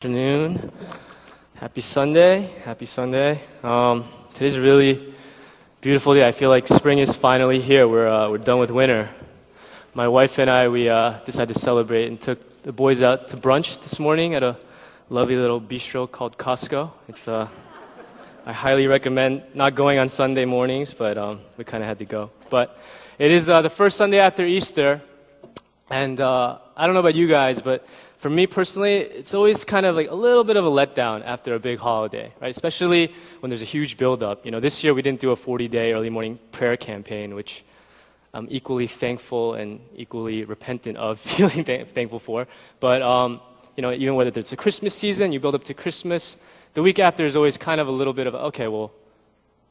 afternoon. Happy Sunday. Happy Sunday. Um, today's a really beautiful day. I feel like spring is finally here. We're, uh, we're done with winter. My wife and I, we uh, decided to celebrate and took the boys out to brunch this morning at a lovely little bistro called Costco. It's, uh, I highly recommend not going on Sunday mornings, but um, we kind of had to go. But it is uh, the first Sunday after Easter, and uh, I don't know about you guys, but for me personally, it's always kind of like a little bit of a letdown after a big holiday, right? Especially when there's a huge buildup. You know, this year we didn't do a 40 day early morning prayer campaign, which I'm equally thankful and equally repentant of feeling th- thankful for. But, um, you know, even whether it's a Christmas season, you build up to Christmas, the week after is always kind of a little bit of, okay, well,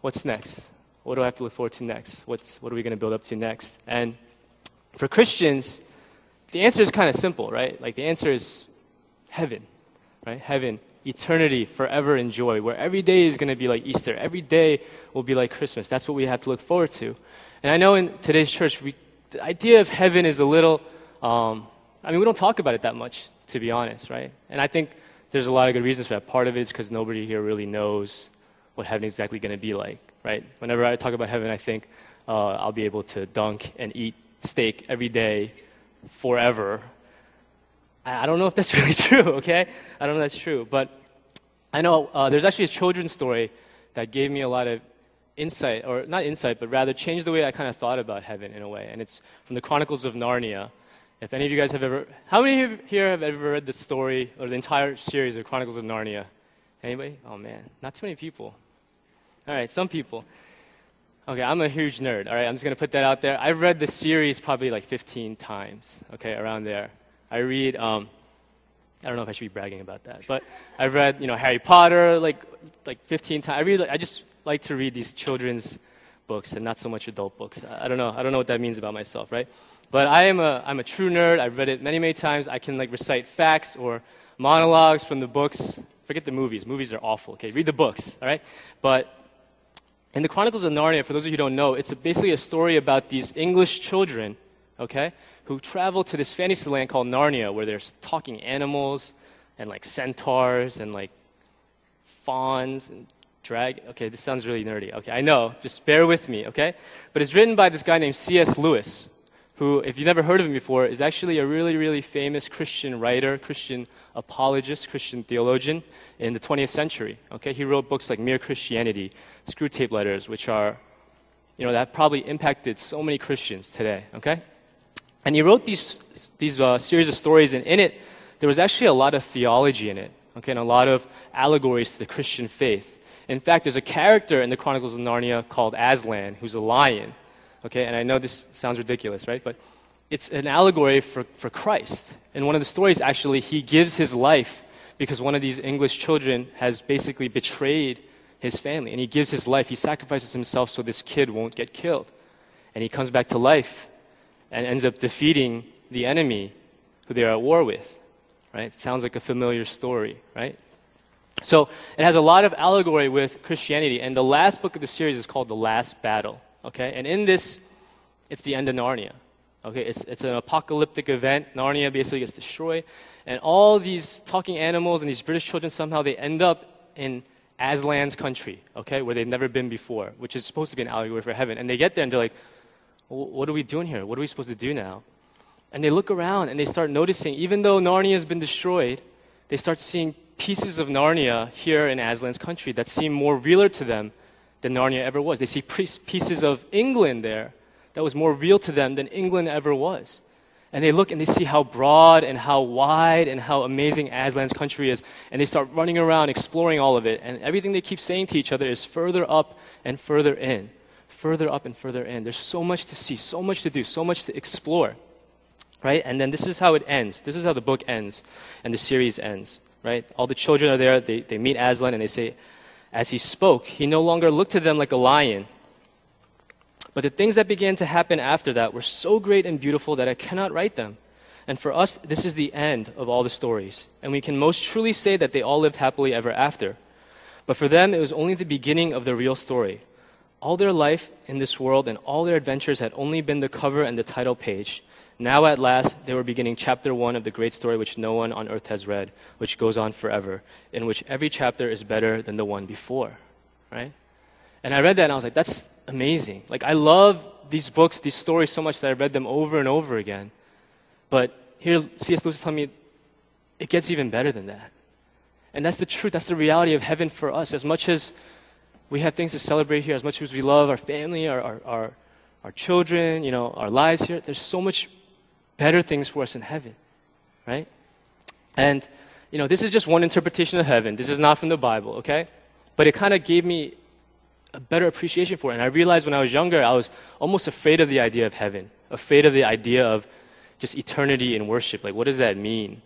what's next? What do I have to look forward to next? What's, what are we going to build up to next? And for Christians, the answer is kind of simple, right? Like the answer is heaven, right? Heaven, eternity, forever in joy, where every day is going to be like Easter. Every day will be like Christmas. That's what we have to look forward to. And I know in today's church, we, the idea of heaven is a little, um, I mean, we don't talk about it that much, to be honest, right? And I think there's a lot of good reasons for that. Part of it is because nobody here really knows what heaven is exactly going to be like, right? Whenever I talk about heaven, I think uh, I'll be able to dunk and eat steak every day forever. I don't know if that's really true, okay? I don't know if that's true. But I know uh, there's actually a children's story that gave me a lot of insight, or not insight, but rather changed the way I kind of thought about heaven in a way. And it's from the Chronicles of Narnia. If any of you guys have ever, how many here have ever read the story or the entire series of Chronicles of Narnia? Anybody? Oh man, not too many people. All right, some people. Okay, I'm a huge nerd. All right, I'm just going to put that out there. I've read the series probably like 15 times, okay, around there. I read, um, I don't know if I should be bragging about that, but I've read, you know, Harry Potter like, like 15 times. I, read, I just like to read these children's books and not so much adult books. I don't know. I don't know what that means about myself, right? But I am a, I'm a true nerd. I've read it many, many times. I can like recite facts or monologues from the books. Forget the movies. Movies are awful. Okay, read the books, all right? But in the Chronicles of Narnia, for those of you who don't know, it's a, basically a story about these English children, okay, who travel to this fantasy land called Narnia, where there's talking animals and like centaurs and like fauns and drag. Okay, this sounds really nerdy. Okay, I know. Just bear with me, okay? But it's written by this guy named C.S. Lewis, who, if you've never heard of him before, is actually a really, really famous Christian writer, Christian apologist, Christian theologian in the 20th century. Okay, he wrote books like Mere Christianity, Screwtape Letters, which are, you know, that probably impacted so many Christians today. Okay, and he wrote these these uh, series of stories, and in it there was actually a lot of theology in it. Okay, and a lot of allegories to the Christian faith. In fact, there's a character in the Chronicles of Narnia called Aslan, who's a lion. Okay, and I know this sounds ridiculous, right? But it's an allegory for, for Christ. In one of the stories, actually, he gives his life because one of these English children has basically betrayed his family. And he gives his life, he sacrifices himself so this kid won't get killed. And he comes back to life and ends up defeating the enemy who they're at war with. Right? It sounds like a familiar story, right? So it has a lot of allegory with Christianity. And the last book of the series is called The Last Battle. Okay? And in this, it's the end of Narnia. Okay, it's, it's an apocalyptic event. Narnia basically gets destroyed. And all these talking animals and these British children somehow they end up in Aslan's country, okay, where they've never been before, which is supposed to be an allegory for heaven. And they get there and they're like, what are we doing here? What are we supposed to do now? And they look around and they start noticing, even though Narnia has been destroyed, they start seeing pieces of Narnia here in Aslan's country that seem more realer to them than Narnia ever was. They see pieces of England there that was more real to them than England ever was. And they look and they see how broad and how wide and how amazing Aslan's country is. And they start running around exploring all of it. And everything they keep saying to each other is further up and further in. Further up and further in. There's so much to see, so much to do, so much to explore. Right? And then this is how it ends. This is how the book ends and the series ends. Right? All the children are there. They, they meet Aslan and they say, as he spoke, he no longer looked to them like a lion but the things that began to happen after that were so great and beautiful that I cannot write them. And for us, this is the end of all the stories. And we can most truly say that they all lived happily ever after. But for them, it was only the beginning of the real story. All their life in this world and all their adventures had only been the cover and the title page. Now at last they were beginning chapter one of the great story which no one on earth has read, which goes on forever, in which every chapter is better than the one before. Right? And I read that and I was like, that's amazing. Like, I love these books, these stories so much that I read them over and over again. But here, C.S. Lewis is telling me it gets even better than that. And that's the truth. That's the reality of heaven for us. As much as we have things to celebrate here, as much as we love our family, our, our, our, our children, you know, our lives here, there's so much better things for us in heaven, right? And, you know, this is just one interpretation of heaven. This is not from the Bible, okay? But it kind of gave me a better appreciation for it. And I realized when I was younger, I was almost afraid of the idea of heaven, afraid of the idea of just eternity in worship. Like, what does that mean?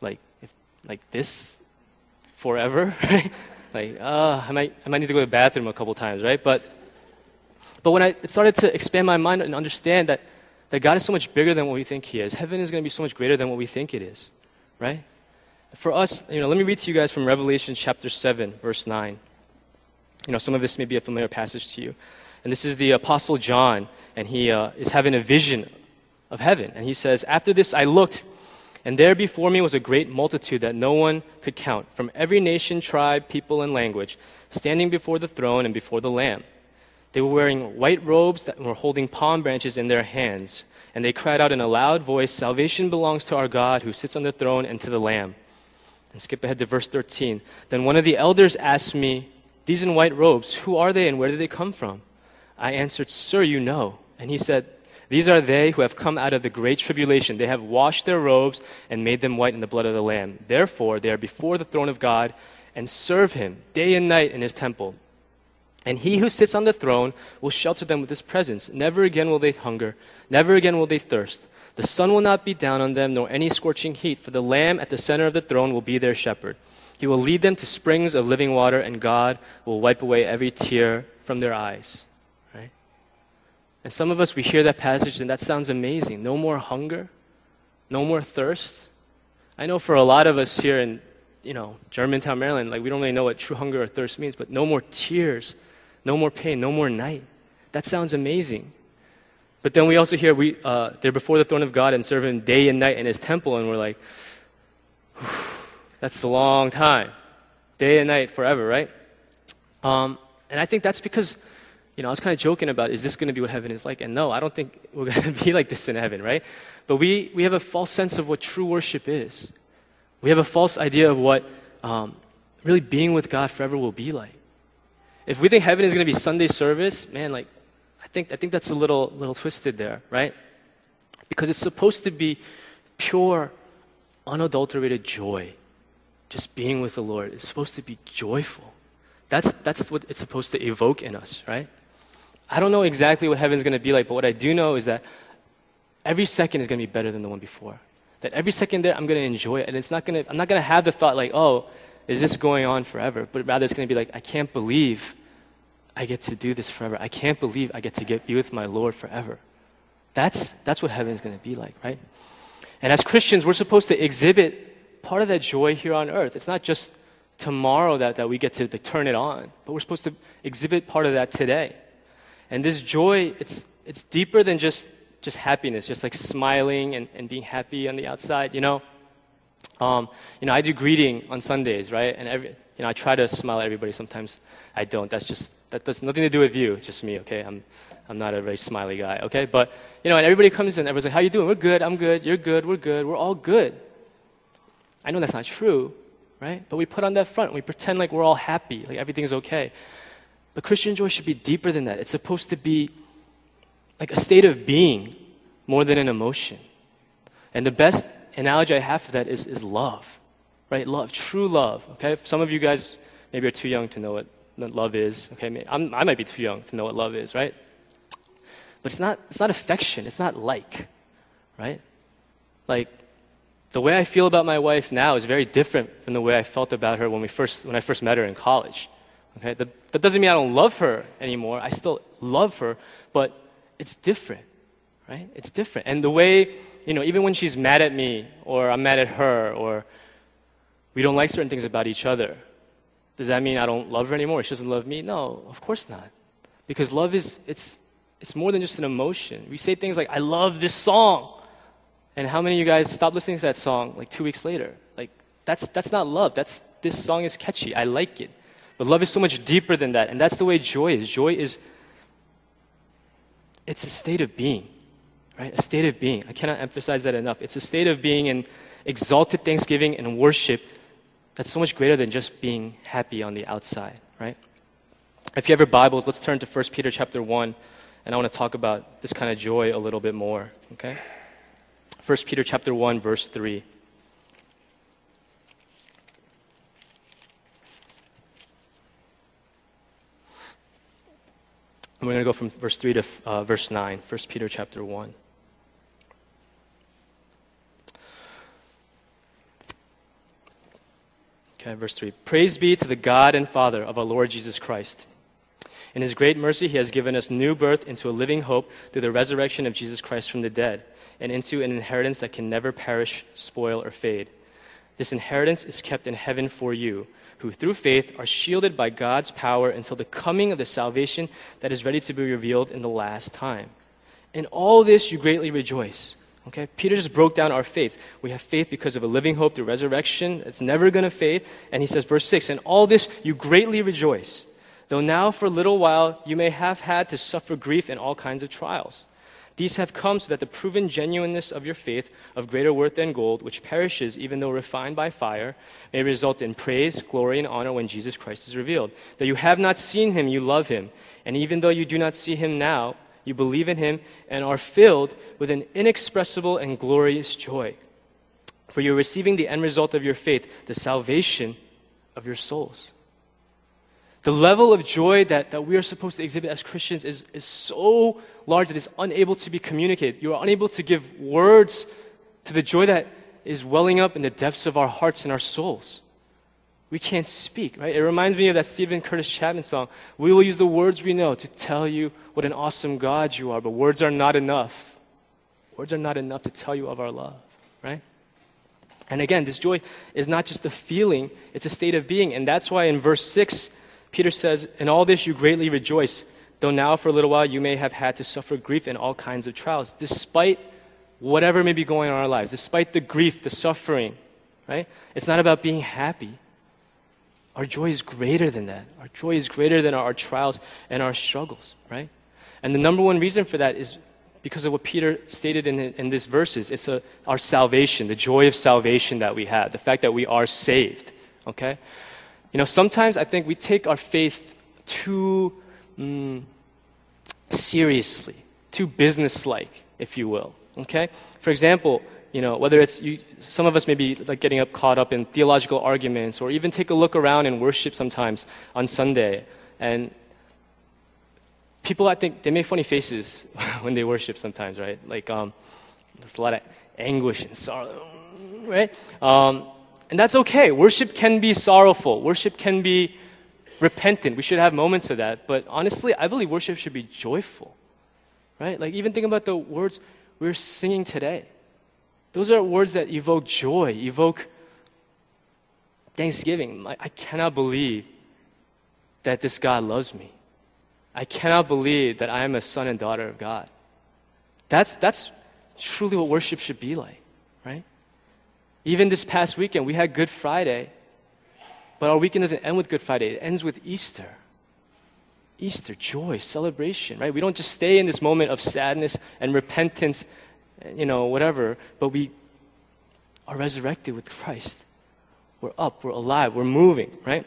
Like, if, like this forever? like, uh, I might, I might need to go to the bathroom a couple times, right? But, but when I started to expand my mind and understand that that God is so much bigger than what we think He is. Heaven is going to be so much greater than what we think it is, right? For us, you know, let me read to you guys from Revelation chapter 7, verse 9. You know, some of this may be a familiar passage to you. And this is the Apostle John, and he uh, is having a vision of heaven. And he says, After this I looked, and there before me was a great multitude that no one could count, from every nation, tribe, people, and language, standing before the throne and before the Lamb. They were wearing white robes that were holding palm branches in their hands, and they cried out in a loud voice, Salvation belongs to our God who sits on the throne and to the Lamb. And skip ahead to verse 13. Then one of the elders asked me, These in white robes, who are they and where did they come from? I answered, Sir, you know. And he said, These are they who have come out of the great tribulation. They have washed their robes and made them white in the blood of the Lamb. Therefore, they are before the throne of God and serve him day and night in his temple. And he who sits on the throne will shelter them with his presence. Never again will they hunger. Never again will they thirst. The sun will not beat down on them, nor any scorching heat, for the Lamb at the center of the throne will be their shepherd. He will lead them to springs of living water, and God will wipe away every tear from their eyes. Right? And some of us, we hear that passage, and that sounds amazing. No more hunger, no more thirst. I know for a lot of us here in, you know, Germantown, Maryland, like we don't really know what true hunger or thirst means, but no more tears no more pain, no more night. That sounds amazing. But then we also hear we, uh, they're before the throne of God and serve Him day and night in His temple, and we're like, that's a long time. Day and night forever, right? Um, and I think that's because, you know, I was kind of joking about, is this going to be what heaven is like? And no, I don't think we're going to be like this in heaven, right? But we, we have a false sense of what true worship is. We have a false idea of what um, really being with God forever will be like. If we think heaven is going to be Sunday service, man, like, I think, I think that's a little, little twisted there, right? Because it's supposed to be pure, unadulterated joy. Just being with the Lord is supposed to be joyful. That's, that's what it's supposed to evoke in us, right? I don't know exactly what heaven's going to be like, but what I do know is that every second is going to be better than the one before. That every second there, I'm going to enjoy it. And it's not going to, I'm not going to have the thought like, oh, is this going on forever? But rather, it's going to be like, I can't believe I get to do this forever. I can't believe I get to get, be with my Lord forever. That's, that's what heaven is going to be like, right? And as Christians, we're supposed to exhibit part of that joy here on earth. It's not just tomorrow that, that we get to, to turn it on, but we're supposed to exhibit part of that today. And this joy, it's, it's deeper than just, just happiness, just like smiling and, and being happy on the outside, you know? Um, you know, I do greeting on Sundays, right? And every, you know, I try to smile at everybody. Sometimes I don't. That's just that does nothing to do with you. It's just me, okay? I'm I'm not a very smiley guy, okay? But you know, and everybody comes in, everyone's like, "How you doing? We're good. I'm good. You're good. We're good. We're all good." I know that's not true, right? But we put on that front. We pretend like we're all happy, like everything's okay. But Christian joy should be deeper than that. It's supposed to be like a state of being more than an emotion. And the best analogy I have for that is, is love, right? Love, true love, okay? Some of you guys maybe are too young to know what love is, okay? I'm, I might be too young to know what love is, right? But it's not, it's not affection, it's not like, right? Like, the way I feel about my wife now is very different from the way I felt about her when, we first, when I first met her in college. Okay? That, that doesn't mean I don't love her anymore. I still love her, but it's different, right? It's different. And the way you know, even when she's mad at me or I'm mad at her or we don't like certain things about each other, does that mean I don't love her anymore? She doesn't love me? No, of course not. Because love is, it's, it's more than just an emotion. We say things like, I love this song, And how many of you guys stop listening to that song like two weeks later? Like, that's, that's not love. That's, this song is catchy. I like it. But love is so much deeper than that. And that's the way joy is. Joy is, it's a state of being, right? A state of being. I cannot emphasize that enough. It's a state of being in exalted thanksgiving and worship that's so much greater than just being happy on the outside, right? If you have your Bibles, let's turn to 1 Peter chapter 1, and I want to talk about this kind of joy a little bit more, okay? 1 Peter chapter 1 verse 3. we're going to go from verse 3 to uh, verse 9, 1 Peter chapter 1. Okay, verse 3. Praise be to the God and Father of our Lord Jesus Christ. In his great mercy, he has given us new birth into a living hope through the resurrection of Jesus Christ from the dead, and into an inheritance that can never perish, spoil, or fade. This inheritance is kept in heaven for you who through faith are shielded by God's power until the coming of the salvation that is ready to be revealed in the last time. In all this you greatly rejoice. Okay? Peter just broke down our faith. We have faith because of a living hope through resurrection. It's never going to fade. And he says, verse 6, In all this you greatly rejoice, though now for a little while you may have had to suffer grief in all kinds of trials these have come so that the proven genuineness of your faith, of greater worth than gold, which perishes even though refined by fire, may result in praise, glory, and honor when Jesus Christ is revealed. Though you have not seen him, you love him. And even though you do not see him now, you believe in him and are filled with an inexpressible and glorious joy. For you're receiving the end result of your faith, the salvation of your souls. The level of joy that, that we are supposed to exhibit as Christians is, is so large that it's unable to be communicated. You are unable to give words to the joy that is welling up in the depths of our hearts and our souls. We can't speak, right? It reminds me of that Steven Curtis Chapman song. We will use the words we know to tell you what an awesome God you are, but words are not enough. Words are not enough to tell you of our love, right? And again, this joy is not just a feeling, it's a state of being. And that's why in verse 6, Peter says, In all this you greatly rejoice, though now for a little while you may have had to suffer grief in all kinds of trials, despite whatever may be going on in our lives, despite the grief, the suffering, right? It's not about being happy. Our joy is greater than that. Our joy is greater than our, trials and our struggles, right? And the number one reason for that is because of what Peter stated in, in these verses. It's a, our salvation, the joy of salvation that we have, the fact that we are saved, okay? You know, sometimes I think we take our faith too um, seriously, too businesslike, if you will. Okay? For example, you know, whether it's you, some of us may be like getting up caught up in theological arguments, or even take a look around and worship sometimes on Sunday, and people I think they make funny faces when they worship sometimes, right? Like um, there's a lot of anguish and sorrow, right? Um, and that's okay. Worship can be sorrowful. Worship can be repentant. We should have moments of that. But honestly, I believe worship should be joyful. Right? Like even think about the words we're singing today. Those are words that evoke joy, evoke thanksgiving. I cannot believe that this God loves me. I cannot believe that I am a son and daughter of God. That's, that's truly what worship should be like, right? Even this past weekend, we had Good Friday, but our weekend doesn't end with Good Friday, it ends with Easter. Easter, joy, celebration, right? We don't just stay in this moment of sadness and repentance, you know, whatever, but we are resurrected with Christ. We're up, we're alive, we're moving, right?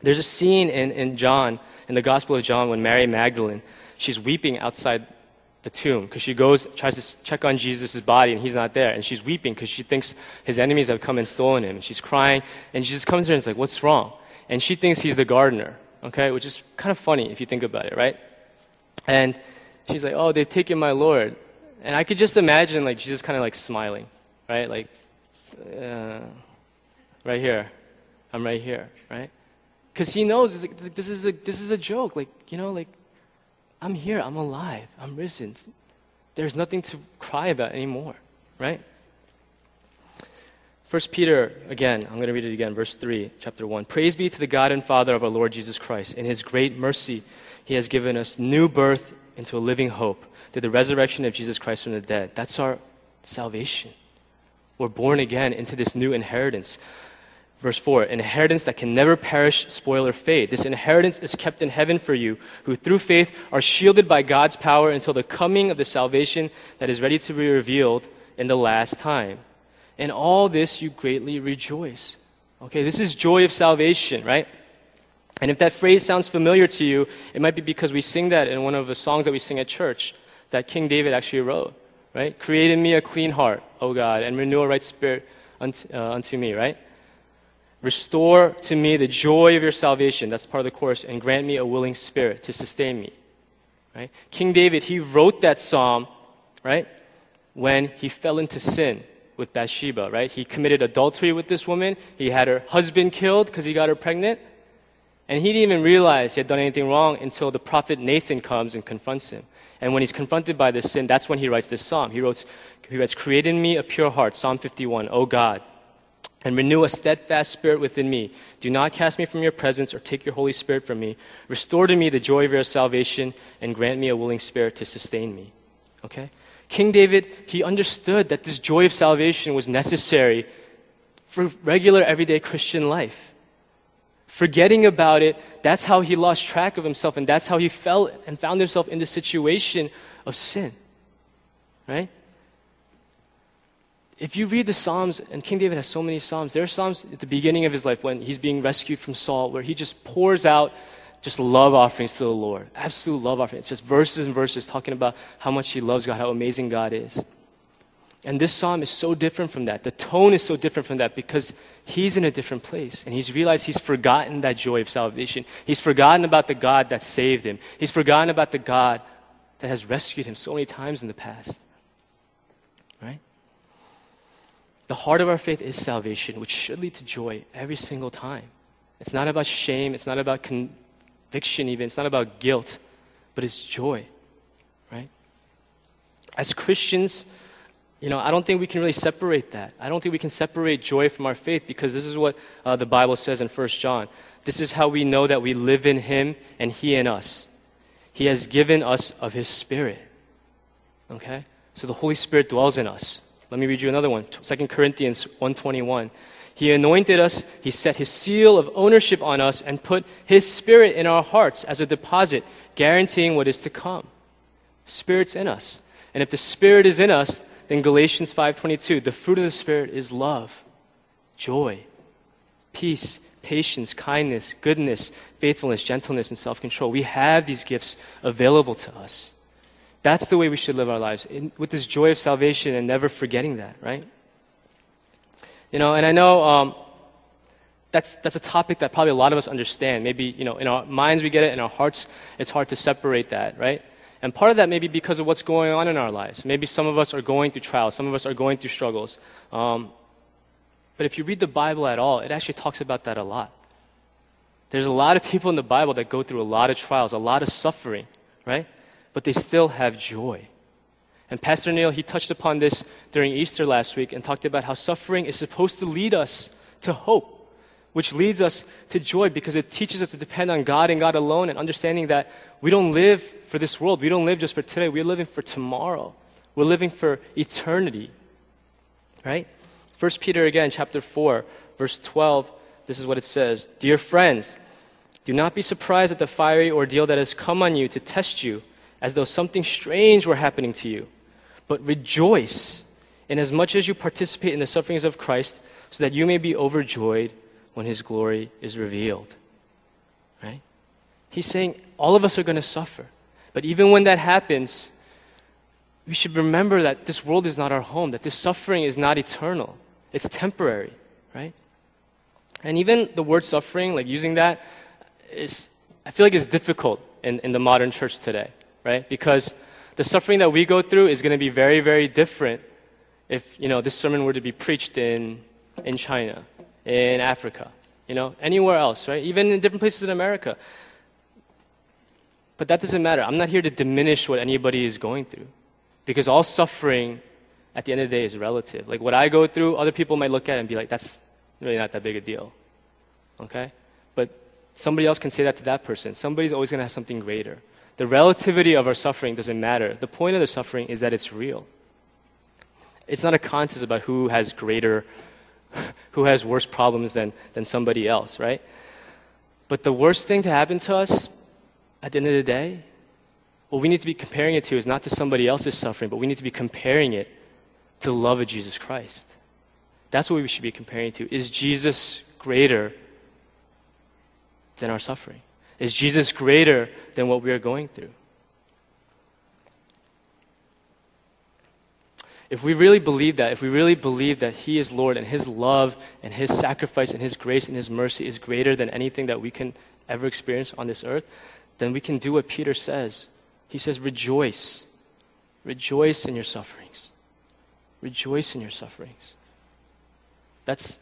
There's a scene in, in John, in the Gospel of John, when Mary Magdalene, she's weeping outside the tomb because she goes, tries to check on Jesus' body, and he's not there. And she's weeping because she thinks his enemies have come and stolen him. And she's crying, and Jesus comes to her and is like, What's wrong? And she thinks he's the gardener, okay? Which is kind of funny if you think about it, right? And she's like, Oh, they've taken my Lord. And I could just imagine, like, Jesus kind of like smiling, right? Like, uh, right here. I'm right here, right? Because he knows this is, a, this is a joke. Like, you know, like, I'm here, I'm alive, I'm risen. There's nothing to cry about anymore, right? First Peter, again, I'm going to read it again, verse 3, chapter 1. Praise be to the God and Father of our Lord Jesus Christ. In his great mercy, he has given us new birth into a living hope through the resurrection of Jesus Christ from the dead. That's our salvation. We're born again into this new inheritance. Verse 4 inheritance that can never perish, spoil, or fade. This inheritance is kept in heaven for you, who through faith are shielded by God's power until the coming of the salvation that is ready to be revealed in the last time. In all this you greatly rejoice. Okay, this is joy of salvation, right? And if that phrase sounds familiar to you, it might be because we sing that in one of the songs that we sing at church that King David actually wrote, right? Create in me a clean heart, O God, and renew a right spirit unto, uh, unto me, right? Restore to me the joy of your salvation. That's part of the chorus. And grant me a willing spirit to sustain me. Right? King David, he wrote that psalm, right? When he fell into sin with Bathsheba, right? He committed adultery with this woman. He had her husband killed because he got her pregnant. And he didn't even realize he had done anything wrong until the prophet Nathan comes and confronts him. And when he's confronted by this sin, that's when he writes this psalm. He writes, he writes Create in me a pure heart, Psalm 51, O God, and renew a steadfast spirit within me. Do not cast me from your presence or take your Holy Spirit from me. Restore to me the joy of your salvation and grant me a willing spirit to sustain me. Okay? King David, he understood that this joy of salvation was necessary for regular everyday Christian life. Forgetting about it, that's how he lost track of himself and that's how he fell and found himself in the situation of sin. Right? if you read the Psalms, and King David has so many Psalms, there are Psalms at the beginning of his life when he's being rescued from Saul, where he just pours out just love offerings to the Lord. Absolute love offerings. It's just verses and verses talking about how much he loves God, how amazing God is. And this psalm is so different from that. The tone is so different from that because he's in a different place. And he's realized he's forgotten that joy of salvation. He's forgotten about the God that saved him. He's forgotten about the God that has rescued him so many times in the past. Right? The heart of our faith is salvation, which should lead to joy every single time. It's not about shame, it's not about conviction, even, it's not about guilt, but it's joy, right? As Christians, you know, I don't think we can really separate that. I don't think we can separate joy from our faith because this is what uh, the Bible says in 1 John. This is how we know that we live in Him and He in us. He has given us of His Spirit. Okay? So the Holy Spirit dwells in us. Let me read you another one. 2 Corinthians 1:21. He anointed us, he set his seal of ownership on us and put his spirit in our hearts as a deposit, guaranteeing what is to come. Spirit's in us. And if the spirit is in us, then Galatians 5:22, the fruit of the spirit is love, joy, peace, patience, kindness, goodness, faithfulness, gentleness, and self-control. We have these gifts available to us. That's the way we should live our lives, in, with this joy of salvation and never forgetting that, right? You know, and I know um, that's, that's a topic that probably a lot of us understand. Maybe, you know, in our minds we get it, in our hearts it's hard to separate that, right? And part of that may be because of what's going on in our lives. Maybe some of us are going through trials, some of us are going through struggles. Um, but if you read the Bible at all, it actually talks about that a lot. There's a lot of people in the Bible that go through a lot of trials, a lot of suffering, right? but they still have joy. And Pastor Neil, he touched upon this during Easter last week and talked about how suffering is supposed to lead us to hope, which leads us to joy because it teaches us to depend on God and God alone and understanding that we don't live for this world. We don't live just for today. We're living for tomorrow. We're living for eternity. Right? First Peter again, chapter 4, verse 12, this is what it says Dear friends, do not be surprised at the fiery ordeal that has come on you to test you as though something strange were happening to you. But rejoice inasmuch as you participate in the sufferings of Christ, so that you may be overjoyed when his glory is revealed. Right? He's saying all of us are going to suffer. But even when that happens, we should remember that this world is not our home, that this suffering is not eternal. It's temporary, right? And even the word suffering, like using that, is, I feel like it's difficult in, in the modern church today right? Because the suffering that we go through is going to be very, very different if, you know, this sermon were to be preached in, in China, in Africa, you know, anywhere else, right? Even in different places in America. But that doesn't matter. I'm not here to diminish what anybody is going through. Because all suffering, at the end of the day, is relative. Like what I go through, other people might look at it and be like, that's really not that big a deal. Okay? But somebody else can say that to that person. Somebody's always going to have something greater. The relativity of our suffering doesn't matter. The point of the suffering is that it's real. It's not a contest about who has greater, who has worse problems than, than somebody else, right? But the worst thing to happen to us at the end of the day, what we need to be comparing it to is not to somebody else's suffering, but we need to be comparing it to the love of Jesus Christ. That's what we should be comparing to. Is Jesus greater than our suffering? Is Jesus greater than what we are going through? If we really believe that, if we really believe that He is Lord and His love and His sacrifice and His grace and His mercy is greater than anything that we can ever experience on this earth, then we can do what Peter says. He says, Rejoice. Rejoice in your sufferings. Rejoice in your sufferings. That's,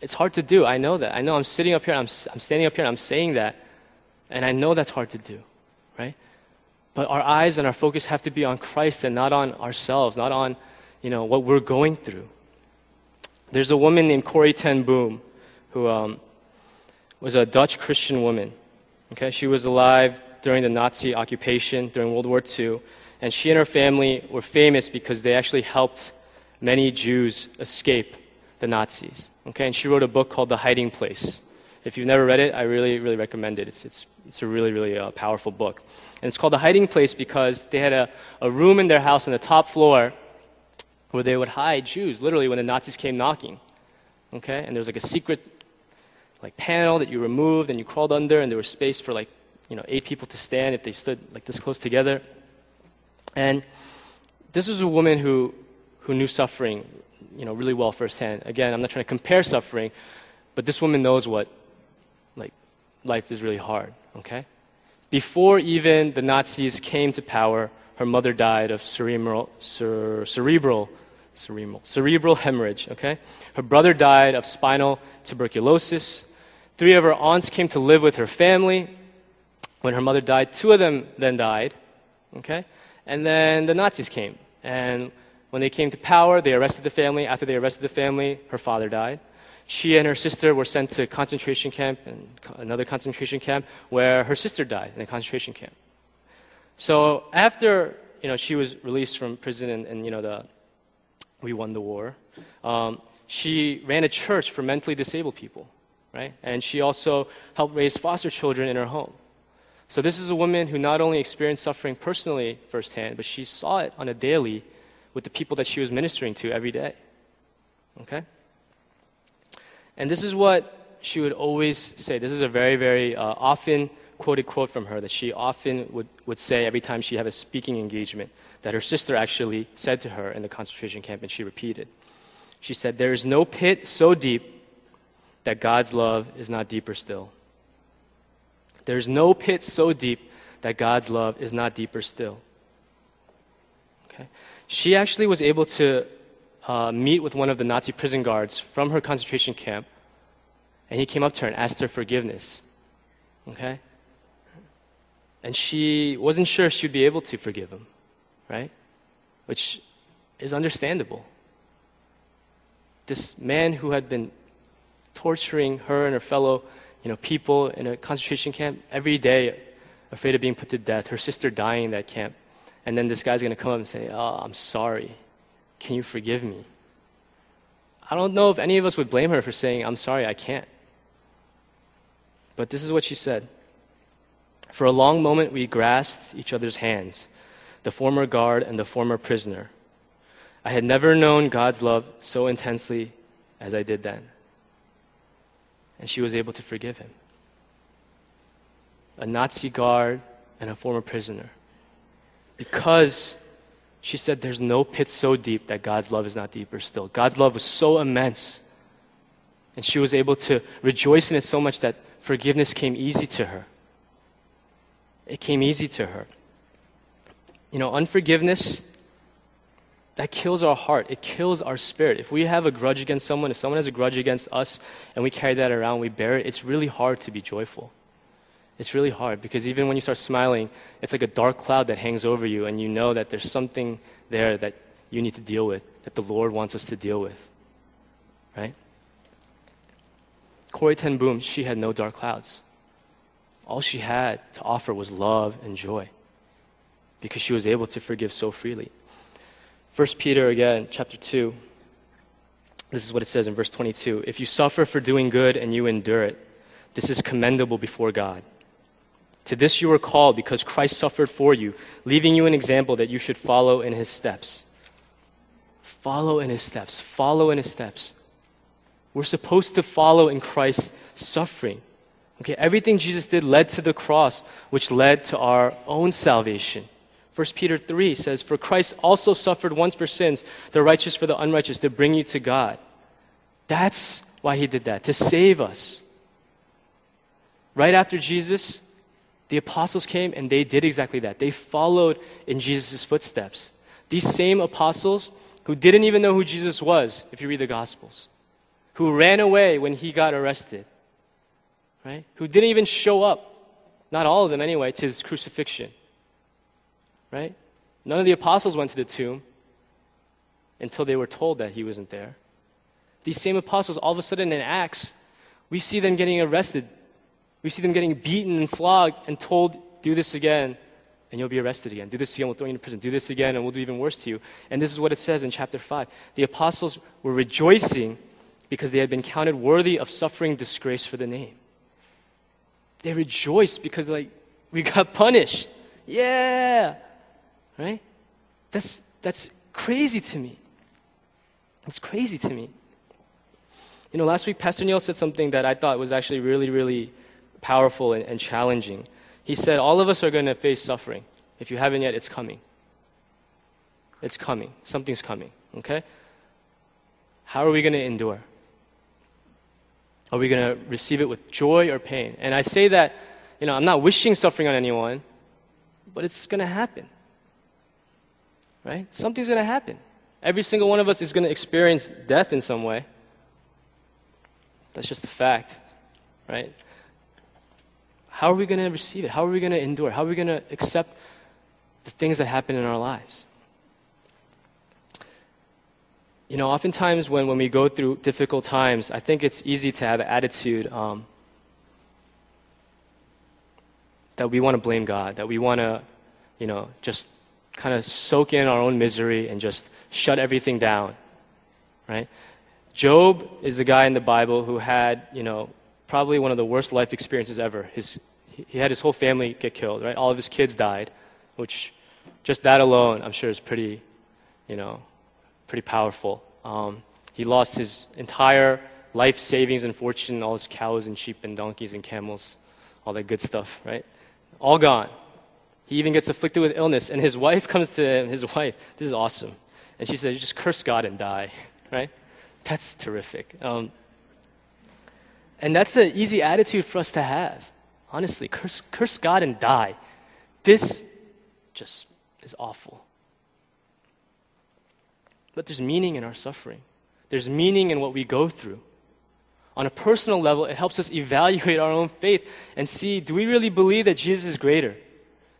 it's hard to do. I know that. I know I'm sitting up here, I'm, I'm standing up here, and I'm saying that, and I know that's hard to do, right? But our eyes and our focus have to be on Christ and not on ourselves, not on, you know, what we're going through. There's a woman named Corrie ten Boom who um, was a Dutch Christian woman. Okay, she was alive during the Nazi occupation during World War II, and she and her family were famous because they actually helped many Jews escape the Nazis. Okay, and she wrote a book called The Hiding Place. If you've never read it, I really, really recommend it. It's, it's, it's a really, really uh, powerful book. And it's called The Hiding Place because they had a, a room in their house on the top floor where they would hide Jews, literally, when the Nazis came knocking. Okay, and there was like a secret like panel that you removed and you crawled under, and there was space for like you know eight people to stand if they stood like this close together. And this was a woman who who knew suffering, you know, really well firsthand. Again, I'm not trying to compare suffering, but this woman knows what like life is really hard. Okay, before even the Nazis came to power, her mother died of cerebral cer- cerebral cerebral cerebral hemorrhage. Okay, her brother died of spinal tuberculosis. Three of her aunts came to live with her family. When her mother died, two of them then died. Okay? And then the Nazis came. And when they came to power, they arrested the family. After they arrested the family, her father died. She and her sister were sent to concentration camp and another concentration camp where her sister died in a concentration camp. So after you know she was released from prison and, and you know the we won the war, um, she ran a church for mentally disabled people right? And she also helped raise foster children in her home. So this is a woman who not only experienced suffering personally firsthand, but she saw it on a daily with the people that she was ministering to every day. Okay? And this is what she would always say. This is a very, very uh, often quoted quote from her that she often would, would say every time she had a speaking engagement that her sister actually said to her in the concentration camp, and she repeated. She said, There is no pit so deep that God's love is not deeper still. There's no pit so deep that God's love is not deeper still. Okay? She actually was able to uh, meet with one of the Nazi prison guards from her concentration camp, and he came up to her and asked her forgiveness. Okay? And she wasn't sure she'd be able to forgive him, right? Which is understandable. This man who had been torturing her and her fellow you know, people in a concentration camp every day, afraid of being put to death. Her sister dying in that camp. And then this guy's going to come up and say, Oh, I'm sorry. Can you forgive me? I don't know if any of us would blame her for saying, I'm sorry, I can't. But this is what she said. For a long moment, we grasped each other's hands, the former guard and the former prisoner. I had never known God's love so intensely as I did then and she was able to forgive him. A Nazi guard and a former prisoner. Because she said there's no pit so deep that God's love is not deeper still. God's love was so immense. And she was able to rejoice in it so much that forgiveness came easy to her. It came easy to her. You know, unforgiveness that kills our heart. It kills our spirit. If we have a grudge against someone, if someone has a grudge against us and we carry that around, we bear it, it's really hard to be joyful. It's really hard because even when you start smiling, it's like a dark cloud that hangs over you, and you know that there's something there that you need to deal with, that the Lord wants us to deal with. Right? Corrie ten Boom, she had no dark clouds. All she had to offer was love and joy because she was able to forgive so freely. 1 Peter again, chapter 2. This is what it says in verse 22. If you suffer for doing good and you endure it, this is commendable before God. To this you were called because Christ suffered for you, leaving you an example that you should follow in his steps. Follow in his steps. Follow in his steps. We're supposed to follow in Christ's suffering. Okay, everything Jesus did led to the cross, which led to our own salvation. 1 Peter 3 says, For Christ also suffered once for sins, the righteous for the unrighteous, to bring you to God. That's why he did that, to save us. Right after Jesus, the apostles came and they did exactly that. They followed in Jesus' footsteps. These same apostles who didn't even know who Jesus was, if you read the Gospels, who ran away when he got arrested, right? Who didn't even show up, not all of them anyway, to his crucifixion right? None of the apostles went to the tomb until they were told that he wasn't there. These same apostles, all of a sudden in Acts, we see them getting arrested. We see them getting beaten and flogged and told, do this again, and you'll be arrested again. Do this again, we'll throw you in prison. Do this again, and we'll do even worse to you. And this is what it says in chapter 5. The apostles were rejoicing because they had been counted worthy of suffering disgrace for the name. They rejoiced because, like, we got punished. Yeah! Right? That's, that's crazy to me. It's crazy to me. You know, last week, Pastor Neil said something that I thought was actually really, really powerful and, and challenging. He said, All of us are going to face suffering. If you haven't yet, it's coming. It's coming. Something's coming. Okay? How are we going to endure? Are we going to receive it with joy or pain? And I say that, you know, I'm not wishing suffering on anyone, but it's going to happen right? Something's going to happen. Every single one of us is going to experience death in some way. That's just a fact, right? How are we going to receive it? How are we going to endure? How are we going to accept the things that happen in our lives? You know, oftentimes when, when we go through difficult times, I think it's easy to have an attitude um, that we want to blame God, that we want to, you know, just kind of soak in our own misery and just shut everything down, right? Job is the guy in the Bible who had, you know, probably one of the worst life experiences ever. His, he had his whole family get killed, right? All of his kids died, which just that alone, I'm sure, is pretty, you know, pretty powerful. Um, he lost his entire life savings and fortune, all his cows and sheep and donkeys and camels, all that good stuff, right? All gone. He even gets afflicted with illness, and his wife comes to him, his wife, this is awesome. And she says, just curse God and die, right? That's terrific. Um, and that's an easy attitude for us to have. Honestly, curse, curse God and die. This just is awful. But there's meaning in our suffering, there's meaning in what we go through. On a personal level, it helps us evaluate our own faith and see do we really believe that Jesus is greater?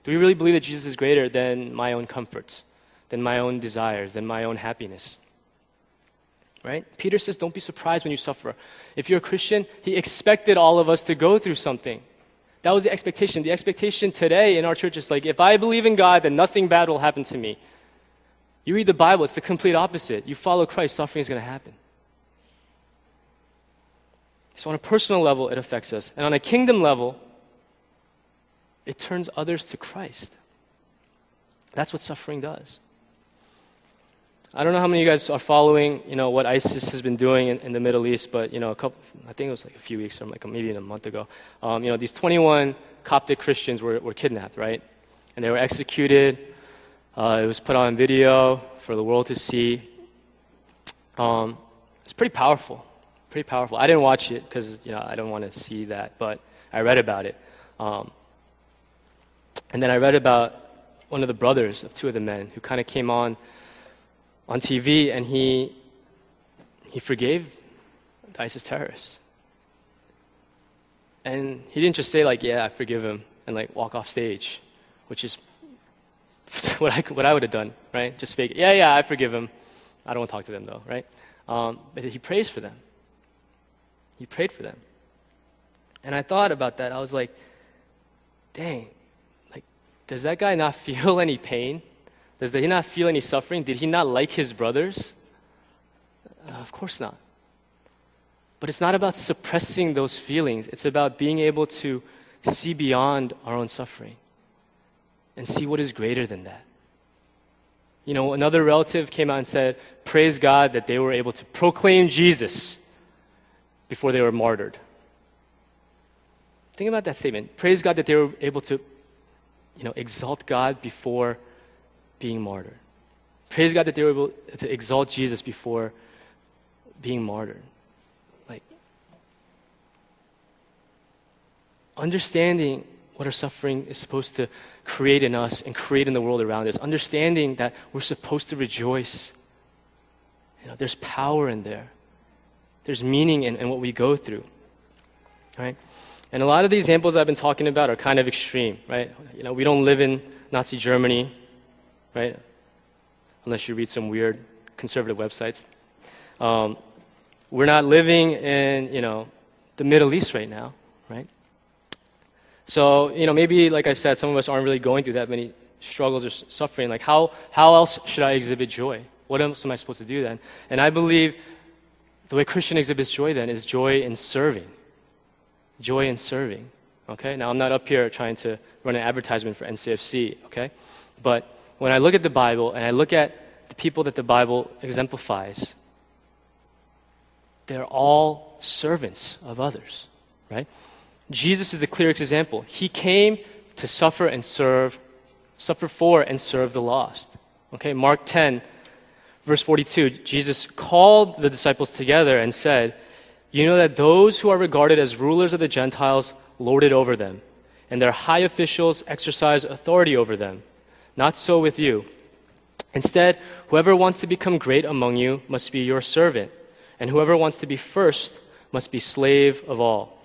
Do we really believe that Jesus is greater than my own comforts, than my own desires, than my own happiness? Right? Peter says, don't be surprised when you suffer. If you're a Christian, he expected all of us to go through something. That was the expectation. The expectation today in our church is like, if I believe in God, then nothing bad will happen to me. You read the Bible, it's the complete opposite. You follow Christ, suffering is going to happen. So, on a personal level, it affects us. And on a kingdom level, it turns others to Christ. That's what suffering does. I don't know how many of you guys are following, you know, what ISIS has been doing in, in the Middle East, but, you know, a couple, I think it was like a few weeks or like maybe a month ago. Um, you know, these 21 Coptic Christians were, were kidnapped, right? And they were executed. Uh, it was put on video for the world to see. Um, it's pretty powerful, pretty powerful. I didn't watch it because, you know, I don't want to see that, but I read about it. Um, and then I read about one of the brothers of two of the men who kind of came on on TV and he he forgave the ISIS terrorists. And he didn't just say like, "Yeah, I forgive him," and like walk off stage, which is what I what I would have done, right? Just fake. Yeah, yeah, I forgive him. I don't want to talk to them though, right? Um, but he prays for them. He prayed for them. And I thought about that. I was like, dang, like, does that guy not feel any pain? Does he not feel any suffering? Did he not like his brothers? Uh, of course not. But it's not about suppressing those feelings, it's about being able to see beyond our own suffering and see what is greater than that. You know, another relative came out and said, Praise God that they were able to proclaim Jesus before they were martyred. Think about that statement. Praise God that they were able to, you know, exalt God before being martyred. Praise God that they were able to exalt Jesus before being martyred. Like, understanding what our suffering is supposed to create in us and create in the world around us, understanding that we're supposed to rejoice. You know, there's power in there. There's meaning in, in what we go through. Right? And a lot of the examples I've been talking about are kind of extreme, right? You know, we don't live in Nazi Germany, right? Unless you read some weird conservative websites. Um, we're not living in, you know, the Middle East right now, right? So, you know, maybe, like I said, some of us aren't really going through that many struggles or suffering. Like, how, how else should I exhibit joy? What else am I supposed to do then? And I believe the way Christian exhibits joy then is joy in serving. Joy in serving. Okay? Now, I'm not up here trying to run an advertisement for NCFC, okay? But when I look at the Bible and I look at the people that the Bible exemplifies, they're all servants of others, right? Jesus is the clearest example. He came to suffer and serve, suffer for and serve the lost. Okay, Mark 10, verse 42, Jesus called the disciples together and said, You know that those who are regarded as rulers of the Gentiles lord it over them, and their high officials exercise authority over them. Not so with you. Instead, whoever wants to become great among you must be your servant and whoever wants to be first must be slave of all.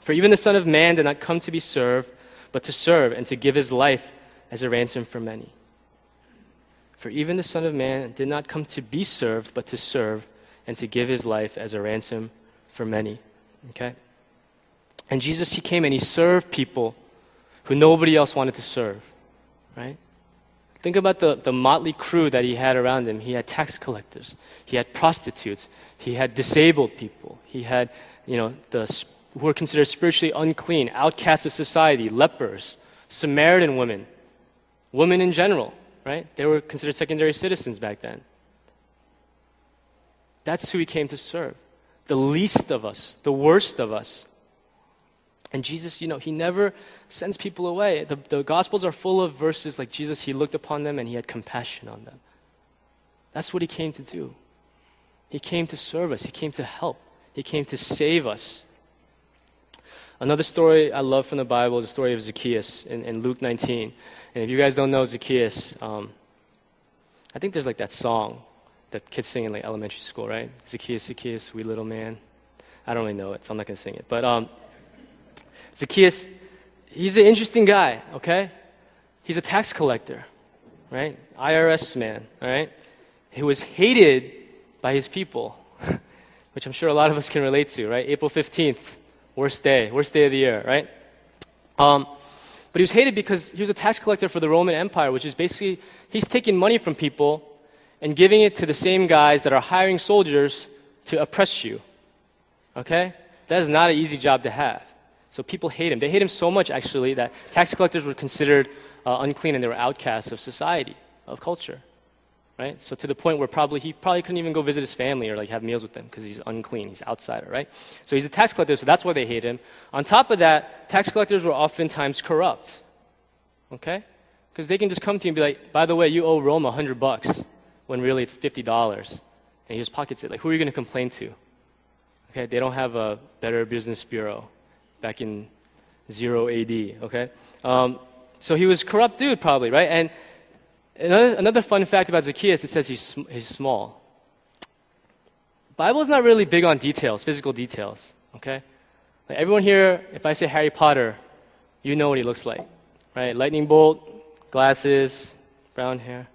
For even the Son of Man did not come to be served, but to serve and to give his life as a ransom for many. For even the Son of Man did not come to be served, but to serve and to give his life as a ransom for many. Okay? And Jesus, he came and he served people who nobody else wanted to serve, right? Think about the, the motley crew that he had around him. He had tax collectors, he had prostitutes, he had disabled people, he had, you know, the, who were considered spiritually unclean, outcasts of society, lepers, Samaritan women, women in general, right? They were considered secondary citizens back then. That's who he came to serve. The least of us, the worst of us. And Jesus, you know, he never sends people away. The, the Gospels are full of verses like Jesus, he looked upon them and he had compassion on them. That's what he came to do. He came to serve us, he came to help, he came to save us. Another story I love from the Bible is the story of Zacchaeus in, in Luke 19. And if you guys don't know Zacchaeus, um, I think there's like that song that kids sing in like elementary school, right? Zacchaeus, Zacchaeus, wee little man. I don't really know it, so I'm not going to sing it. But um, Zacchaeus, he's an interesting guy, okay? He's a tax collector, right? IRS man, all right? He was hated by his people, which I'm sure a lot of us can relate to, right? April 15th, worst day, worst day of the year, right? Um, but he was hated because he was a tax collector for the Roman Empire, which is basically, he's taking money from people and giving it to the same guys that are hiring soldiers to oppress you. Okay? That is not an easy job to have. So people hate him. They hate him so much, actually, that tax collectors were considered uh, unclean and they were outcasts of society, of culture. Right? So to the point where probably he probably couldn't even go visit his family or like have meals with them because he's unclean, he's outsider, right? So he's a tax collector, so that's why they hate him. On top of that, tax collectors were oftentimes corrupt. Okay? Because they can just come to you and be like, by the way, you owe Rome a hundred bucks when really it's fifty dollars. And he just pockets it. Like who are you gonna complain to? Okay, they don't have a better business bureau back in 0 AD, okay? Um, so he was corrupt dude, probably, right? And another, another fun fact about Zacchaeus, it says he's, he's small. Bible is not really big on details, physical details, okay? Like everyone here, if I say Harry Potter, you know what he looks like, right? Lightning bolt, glasses, brown hair,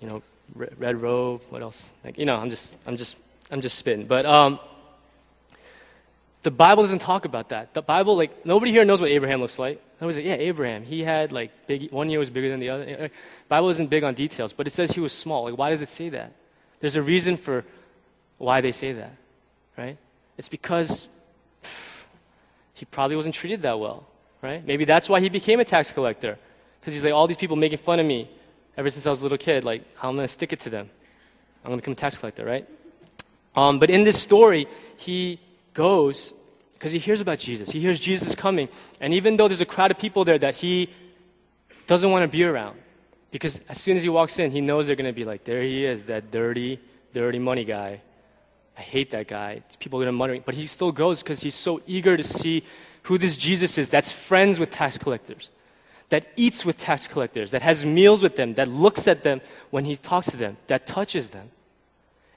you know, red, red robe, what else? Like, you know, I'm just, I'm just, I'm just spitting. But, um, The Bible doesn't talk about that. The Bible, like, nobody here knows what Abraham looks like. Nobody's like, yeah, Abraham. He had, like, big, one year was bigger than the other. Bible isn't big on details, but it says he was small. Like, why does it say that? There's a reason for why they say that, right? It's because pff, he probably wasn't treated that well, right? Maybe that's why he became a tax collector. Because he's like, all these people making fun of me ever since I was a little kid. Like, I'm going to stick it to them. I'm going to become a tax collector, right? Um, but in this story, he goes because he hears about Jesus. He hears Jesus coming. And even though there's a crowd of people there that he doesn't want to be around, because as soon as he walks in, he knows they're going to be like, there he is, that dirty, dirty money guy. I hate that guy. People are going to mutter. But he still goes because he's so eager to see who this Jesus is that's friends with tax collectors, that eats with tax collectors, that has meals with them, that looks at them when he talks to them, that touches them.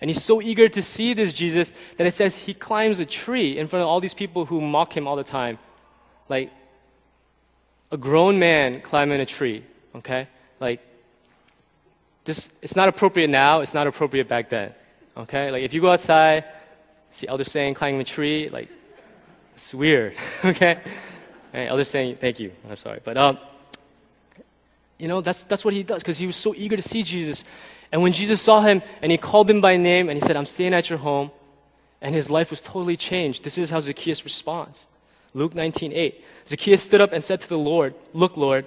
And he's so eager to see this Jesus that it says he climbs a tree in front of all these people who mock him all the time. Like a grown man climbing a tree, okay? Like this it's not appropriate now, it's not appropriate back then. Okay? Like if you go outside, see elders saying climbing a tree, like it's weird. okay? Right, elders saying thank you. I'm sorry. But um you know, that's that's what he does because he was so eager to see Jesus. And when Jesus saw him and he called him by name and he said, I'm staying at your home, and his life was totally changed. This is how Zacchaeus responds. Luke 19:8. Zacchaeus stood up and said to the Lord, Look, Lord,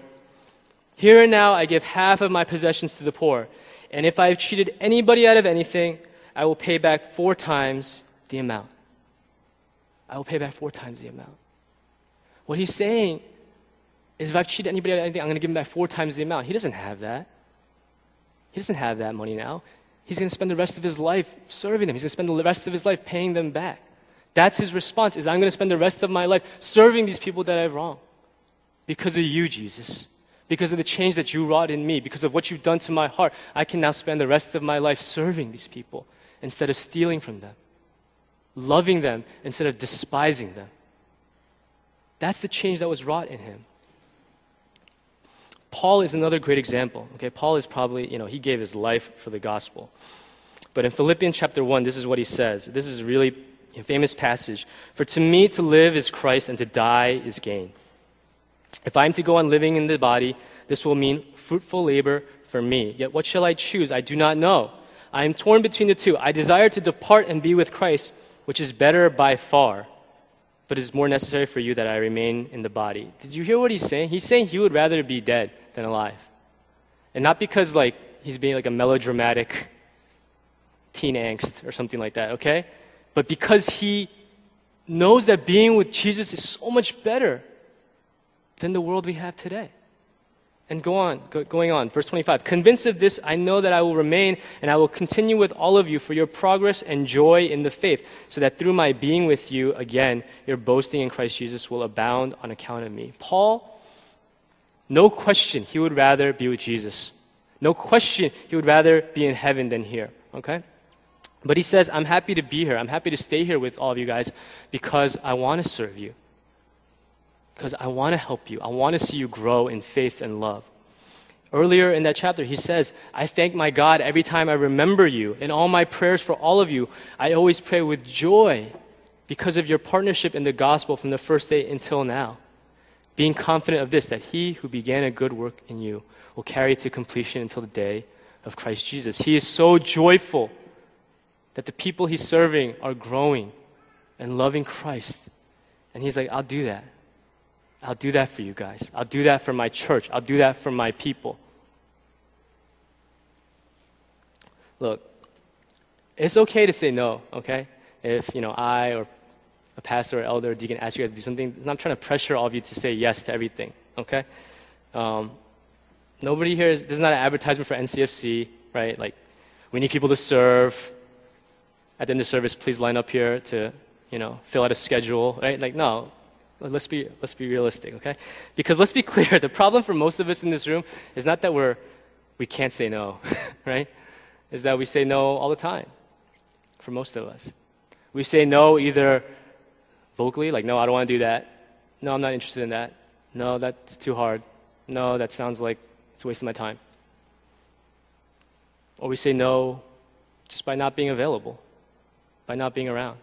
here and now I give half of my possessions to the poor. And if I have cheated anybody out of anything, I will pay back four times the amount. I will pay back four times the amount. What he's saying is if I've cheated anybody out of anything, I'm going to give him back four times the amount. He doesn't have that. He doesn't have that money now. He's going to spend the rest of his life serving them. He's going to spend the rest of his life paying them back. That's his response is I'm going to spend the rest of my life serving these people that I've wronged. Because of you, Jesus. Because of the change that you wrought in me. Because of what you've done to my heart. I can now spend the rest of my life serving these people instead of stealing from them. Loving them instead of despising them. That's the change that was wrought in him. Paul is another great example. Okay, Paul is probably, you know, he gave his life for the gospel. But in Philippians chapter 1, this is what he says. This is a really famous passage. For to me to live is Christ and to die is gain. If I am to go on living in the body, this will mean fruitful labor for me. Yet what shall I choose? I do not know. I am torn between the two. I desire to depart and be with Christ, which is better by far but it is more necessary for you that I remain in the body. Did you hear what he's saying? He's saying he would rather be dead than alive. And not because like he's being like a melodramatic teen angst or something like that, okay? But because he knows that being with Jesus is so much better than the world we have today. And go on, go, going on. Verse 25. Convinced of this, I know that I will remain and I will continue with all of you for your progress and joy in the faith, so that through my being with you again, your boasting in Christ Jesus will abound on account of me. Paul, no question, he would rather be with Jesus. No question, he would rather be in heaven than here. Okay? But he says, I'm happy to be here. I'm happy to stay here with all of you guys because I want to serve you because I want to help you. I want to see you grow in faith and love. Earlier in that chapter, he says, I thank my God every time I remember you. In all my prayers for all of you, I always pray with joy because of your partnership in the gospel from the first day until now. Being confident of this, that he who began a good work in you will carry it to completion until the day of Christ Jesus. He is so joyful that the people he's serving are growing and loving Christ. And he's like, I'll do that. I'll do that for you guys. I'll do that for my church. I'll do that for my people. Look, it's okay to say no, okay? If, you know, I or a pastor or elder or deacon ask you guys to do something, I'm not trying to pressure all of you to say yes to everything, okay? Um, nobody here is, this is not an advertisement for NCFC, right? Like, we need people to serve. At the end of service, please line up here to, you know, fill out a schedule, right? Like, no, Let's be, let's be realistic, okay? Because let's be clear, the problem for most of us in this room is not that we're, we can't say no, right? Is that we say no all the time, for most of us. We say no either vocally, like, no, I don't want to do that. No, I'm not interested in that. No, that's too hard. No, that sounds like it's of my time. Or we say no just by not being available, by not being around.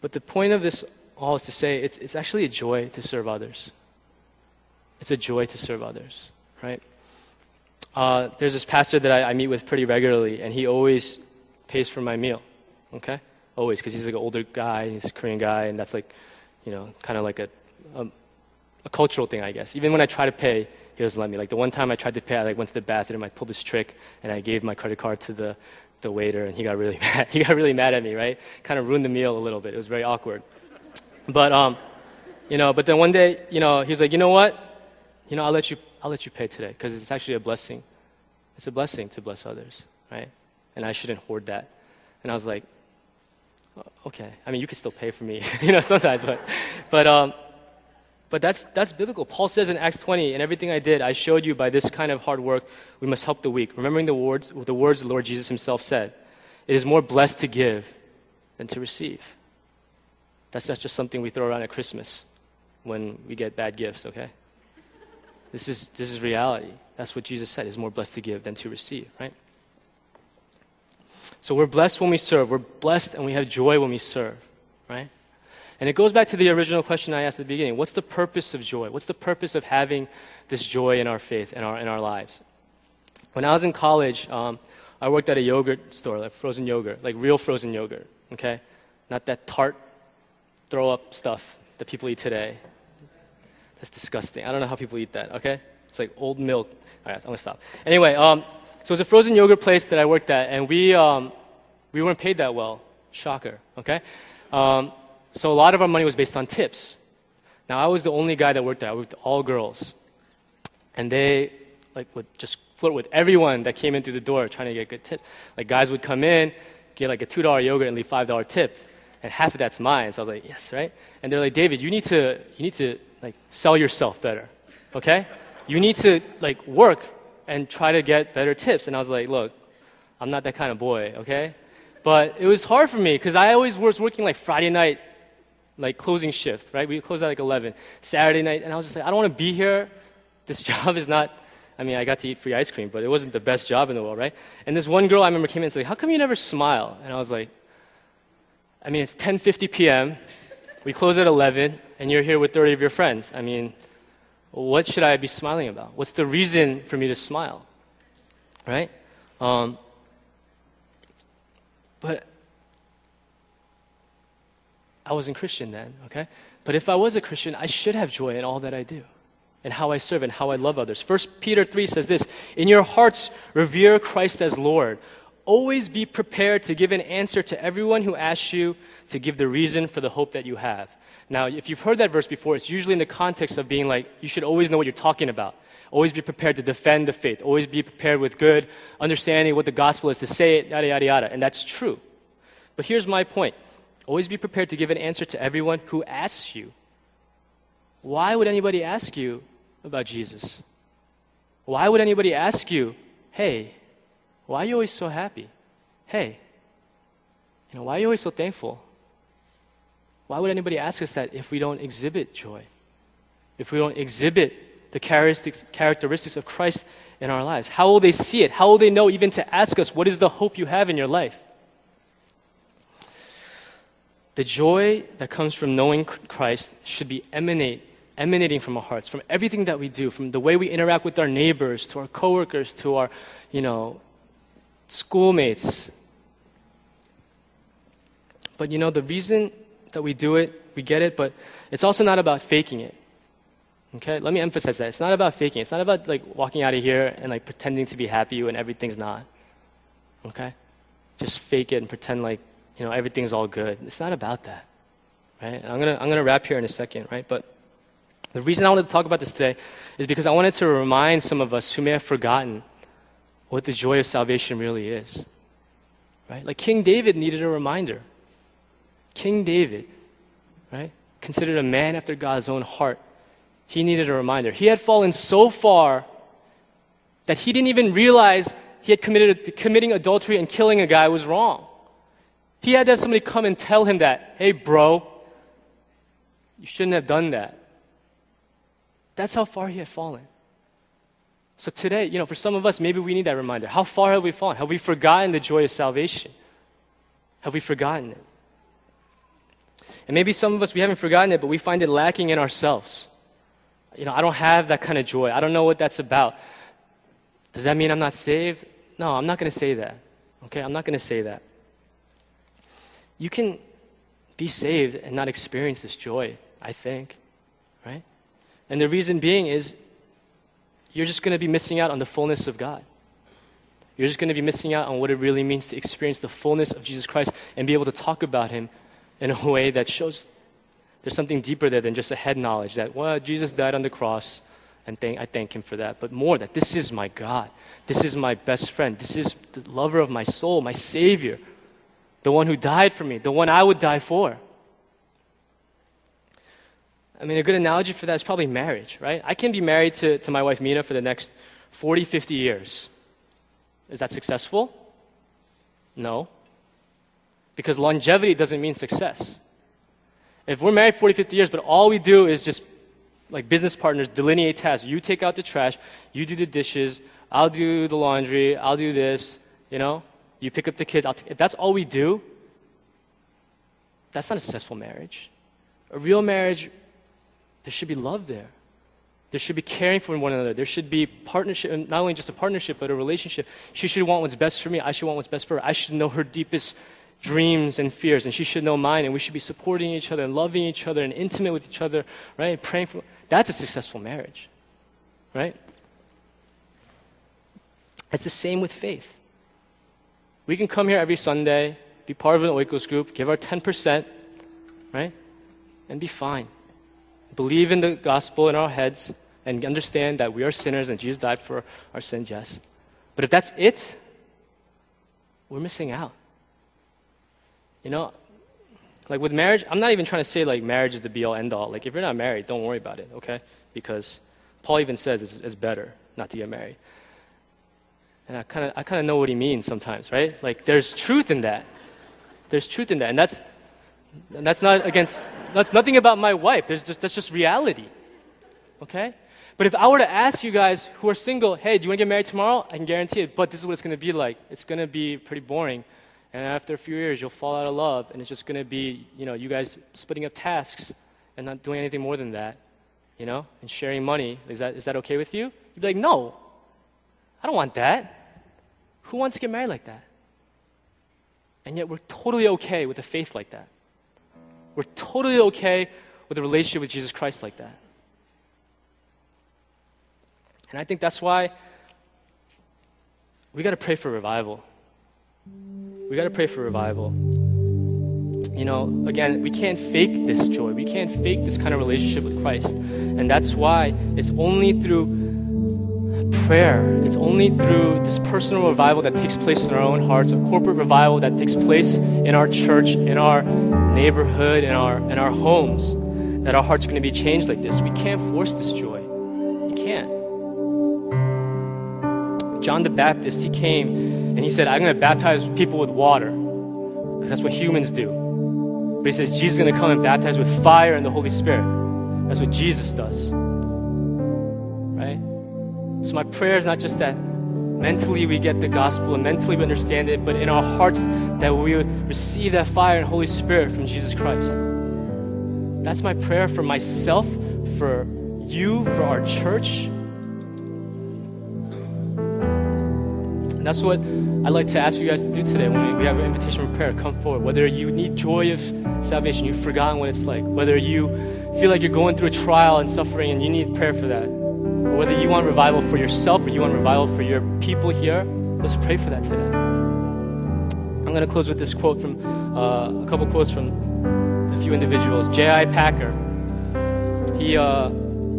But the point of this all is to say it's, it's actually a joy to serve others. It's a joy to serve others, right? Uh, there's this pastor that I, I, meet with pretty regularly, and he always pays for my meal, okay? Always, because he's like an older guy, he's a Korean guy, and that's like, you know, kind of like a, a, a, cultural thing, I guess. Even when I try to pay, he doesn't let me. Like the one time I tried to pay, I like went to the bathroom, I pulled this trick, and I gave my credit card to the, the waiter, and he got really mad. he got really mad at me, right? Kind of ruined the meal a little bit. It was very awkward. But, um, you know, but then one day, you know, he's like, you know what? You know, I'll let you, I'll let you pay today because it's actually a blessing. It's a blessing to bless others, right? And I shouldn't hoard that. And I was like, okay. I mean, you can still pay for me, you know, sometimes, but, but, um, but that's, that's biblical. Paul says in Acts 20, in everything I did, I showed you by this kind of hard work, we must help the weak. Remembering the words, the words the Lord Jesus himself said, it is more blessed to give than to receive. That's not just something we throw around at Christmas when we get bad gifts, okay? This is, this is reality. That's what Jesus said. It's more blessed to give than to receive, right? So we're blessed when we serve. We're blessed and we have joy when we serve, right? And it goes back to the original question I asked at the beginning. What's the purpose of joy? What's the purpose of having this joy in our faith, in our, in our lives? When I was in college, um, I worked at a yogurt store, like frozen yogurt, like real frozen yogurt, okay? Not that tart throw up stuff that people eat today. That's disgusting. I don't know how people eat that, okay? It's like old milk. All right, I'm gonna stop. Anyway, um, so it was a frozen yogurt place that I worked at, and we, um, we weren't paid that well. Shocker, okay? Um, so a lot of our money was based on tips. Now, I was the only guy that worked there. I worked with all girls. And they, like, would just flirt with everyone that came in through the door trying to get good tips. Like, guys would come in, get like a $2 yogurt and leave $5 tip and half of that's mine. So I was like, yes, right? And they're like, David, you need to, you need to like sell yourself better, okay? You need to like work and try to get better tips. And I was like, look, I'm not that kind of boy, okay? But it was hard for me because I always was working like Friday night, like closing shift, right? We closed at like 11, Saturday night, and I was just like, I don't want to be here. This job is not. I mean, I got to eat free ice cream, but it wasn't the best job in the world, right? And this one girl I remember came in and said, "How come you never smile?" And I was like, I mean, it's 10:50 p.m. We close at 11, and you're here with 30 of your friends. I mean, what should I be smiling about? What's the reason for me to smile? Right? Um, but I wasn't Christian then, okay? But if I was a Christian, I should have joy in all that I do and how I serve and how I love others. 1 Peter 3 says this In your hearts, revere Christ as Lord. Always be prepared to give an answer to everyone who asks you to give the reason for the hope that you have. Now, if you've heard that verse before, it's usually in the context of being like, you should always know what you're talking about. Always be prepared to defend the faith. Always be prepared with good understanding what the gospel is to say it, yada, yada, yada. And that's true. But here's my point always be prepared to give an answer to everyone who asks you. Why would anybody ask you about Jesus? Why would anybody ask you, hey, why are you always so happy? Hey, you know, why are you always so thankful? Why would anybody ask us that if we don't exhibit joy? If we don't exhibit the characteristics of Christ in our lives? How will they see it? How will they know even to ask us, what is the hope you have in your life? The joy that comes from knowing Christ should be emanate, emanating from our hearts, from everything that we do, from the way we interact with our neighbors, to our coworkers, to our, you know, schoolmates. But you know, the reason that we do it, we get it, but it's also not about faking it. Okay? Let me emphasize that. It's not about faking. It, it's not about like walking out of here and like pretending to be happy when everything's not. Okay? Just fake it and pretend like, you know, everything's all good. It's not about that. Right? I'm going to I'm going to wrap here in a second, right? But the reason I wanted to talk about this today is because I wanted to remind some of us who may have forgotten what the joy of salvation really is. Right? Like King David needed a reminder. King David, right? Considered a man after God's own heart. He needed a reminder. He had fallen so far that he didn't even realize he had committed committing adultery and killing a guy was wrong. He had to have somebody come and tell him that, hey, bro, you shouldn't have done that. That's how far he had fallen. So today, you know, for some of us, maybe we need that reminder. How far have we fallen? Have we forgotten the joy of salvation? Have we forgotten it? And maybe some of us, we haven't forgotten it, but we find it lacking in ourselves. You know, I don't have that kind of joy. I don't know what that's about. Does that mean I'm not saved? No, I'm not going to say that. Okay, I'm not going to say that. You can be saved and not experience this joy, I think, right? And the reason being is you're just going to be missing out on the fullness of God. You're just going to be missing out on what it really means to experience the fullness of Jesus Christ and be able to talk about Him in a way that shows there's something deeper there than just a head knowledge that, well, Jesus died on the cross, and thank, I thank Him for that. But more that this is my God. This is my best friend. This is the lover of my soul, my Savior, the one who died for me, the one I would die for. I mean, a good analogy for that is probably marriage, right? I can be married to, to my wife Mina for the next 40, 50 years. Is that successful? No. Because longevity doesn't mean success. If we're married 40, 50 years, but all we do is just like business partners delineate tasks. You take out the trash, you do the dishes, I'll do the laundry, I'll do this, you know? You pick up the kids. if that's all we do, that's not a successful marriage. A real marriage, there should be love there. There should be caring for one another. There should be partnership, not only just a partnership, but a relationship. She should want what's best for me. I should want what's best for her. I should know her deepest dreams and fears, and she should know mine. And we should be supporting each other and loving each other and intimate with each other, right? Praying for. That's a successful marriage, right? It's the same with faith. We can come here every Sunday, be part of an Oikos group, give our 10%, right? And be fine believe in the gospel in our heads and understand that we are sinners and Jesus died for our sins, yes. But if that's it, we're missing out. You know, like with marriage, I'm not even trying to say like marriage is the be all end all. Like if you're not married, don't worry about it, okay? Because Paul even says it's, it's better not to get married. And I kind of I kind of know what he means sometimes, right? Like there's truth in that. There's truth in that, and that's and that's not against that's nothing about my wife. There's just, that's just reality. Okay? But if I were to ask you guys who are single, hey, do you want to get married tomorrow? I can guarantee it, but this is what it's going to be like. It's going to be pretty boring. And after a few years, you'll fall out of love, and it's just going to be, you know, you guys splitting up tasks and not doing anything more than that, you know, and sharing money. Is that, is that okay with you? You'd be like, no, I don't want that. Who wants to get married like that? And yet we're totally okay with a faith like that. We're totally okay with a relationship with Jesus Christ like that. And I think that's why we got to pray for revival. We got to pray for revival. You know, again, we can't fake this joy. We can't fake this kind of relationship with Christ. And that's why it's only through prayer, it's only through this personal revival that takes place in our own hearts, a corporate revival that takes place in our church, in our neighborhood, in our, in our homes, that our hearts are going to be changed like this. We can't force this joy. We can't. John the Baptist, he came and he said, I'm going to baptize people with water because that's what humans do. But he says, Jesus is going to come and baptize with fire and the Holy Spirit. That's what Jesus does. Right? So my prayer is not just that mentally we get the gospel and mentally we understand it, but in our hearts that we would receive that fire and Holy Spirit from Jesus Christ. That's my prayer for myself, for you, for our church. And that's what I'd like to ask you guys to do today when we have an invitation for prayer. Come forward. Whether you need joy of salvation, you've forgotten what it's like. Whether you feel like you're going through a trial and suffering and you need prayer for that whether you want revival for yourself or you want revival for your people here, let's pray for that today. I'm going to close with this quote from uh, a couple quotes from a few individuals. J.I. Packer, he, uh,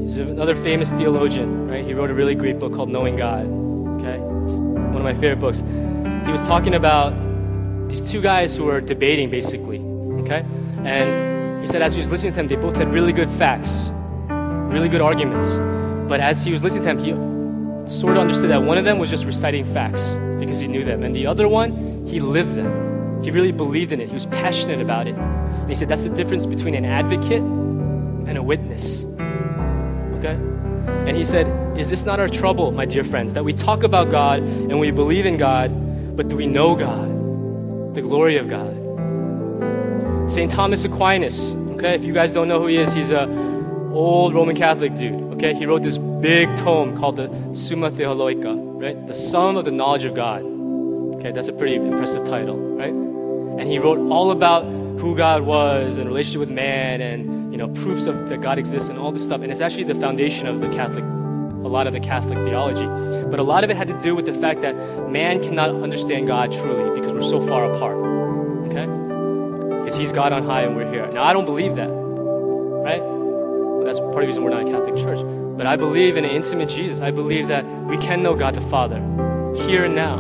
he's another famous theologian, right? He wrote a really great book called Knowing God. Okay, it's one of my favorite books. He was talking about these two guys who were debating, basically. Okay, and he said as he was listening to them, they both had really good facts, really good arguments. But as he was listening to them, he sort of understood that one of them was just reciting facts because he knew them, and the other one, he lived them. He really believed in it. He was passionate about it. And he said that's the difference between an advocate and a witness. Okay? And he said, Is this not our trouble, my dear friends, that we talk about God and we believe in God, but do we know God, the glory of God? St. Thomas Aquinas. Okay, if you guys don't know who he is, he's a old Roman Catholic dude. Okay, he wrote this big tome called the Summa Theologica, right? The sum of the knowledge of God. Okay, that's a pretty impressive title, right? And he wrote all about who God was and relationship with man and you know proofs of that God exists and all this stuff. And it's actually the foundation of the Catholic, a lot of the Catholic theology. But a lot of it had to do with the fact that man cannot understand God truly because we're so far apart. Okay, because He's God on high and we're here. Now I don't believe that, right? That's part of the reason we're not a Catholic church. But I believe in an intimate Jesus. I believe that we can know God the Father here and now.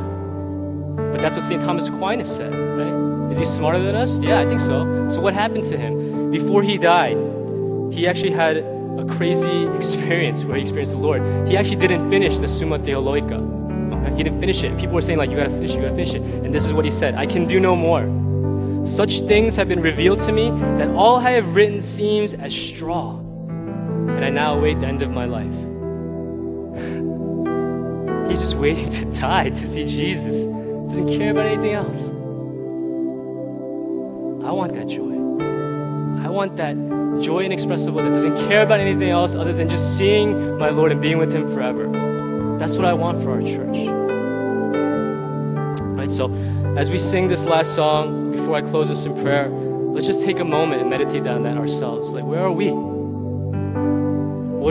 But that's what St. Thomas Aquinas said, right? Is he smarter than us? Yeah, I think so. So what happened to him? Before he died, he actually had a crazy experience where he experienced the Lord. He actually didn't finish the Summa Theologica. Okay? He didn't finish it. People were saying, like, you gotta finish it, you gotta finish it. And this is what he said I can do no more. Such things have been revealed to me that all I have written seems as straw. And I now await the end of my life. He's just waiting to die to see Jesus. Doesn't care about anything else. I want that joy. I want that joy inexpressible that doesn't care about anything else other than just seeing my Lord and being with Him forever. That's what I want for our church. Right, so as we sing this last song, before I close us in prayer, let's just take a moment and meditate on that ourselves. Like, where are we?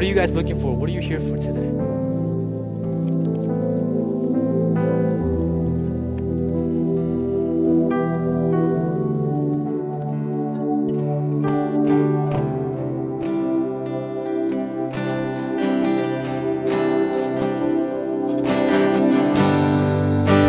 What are you guys looking for? What are you here for today?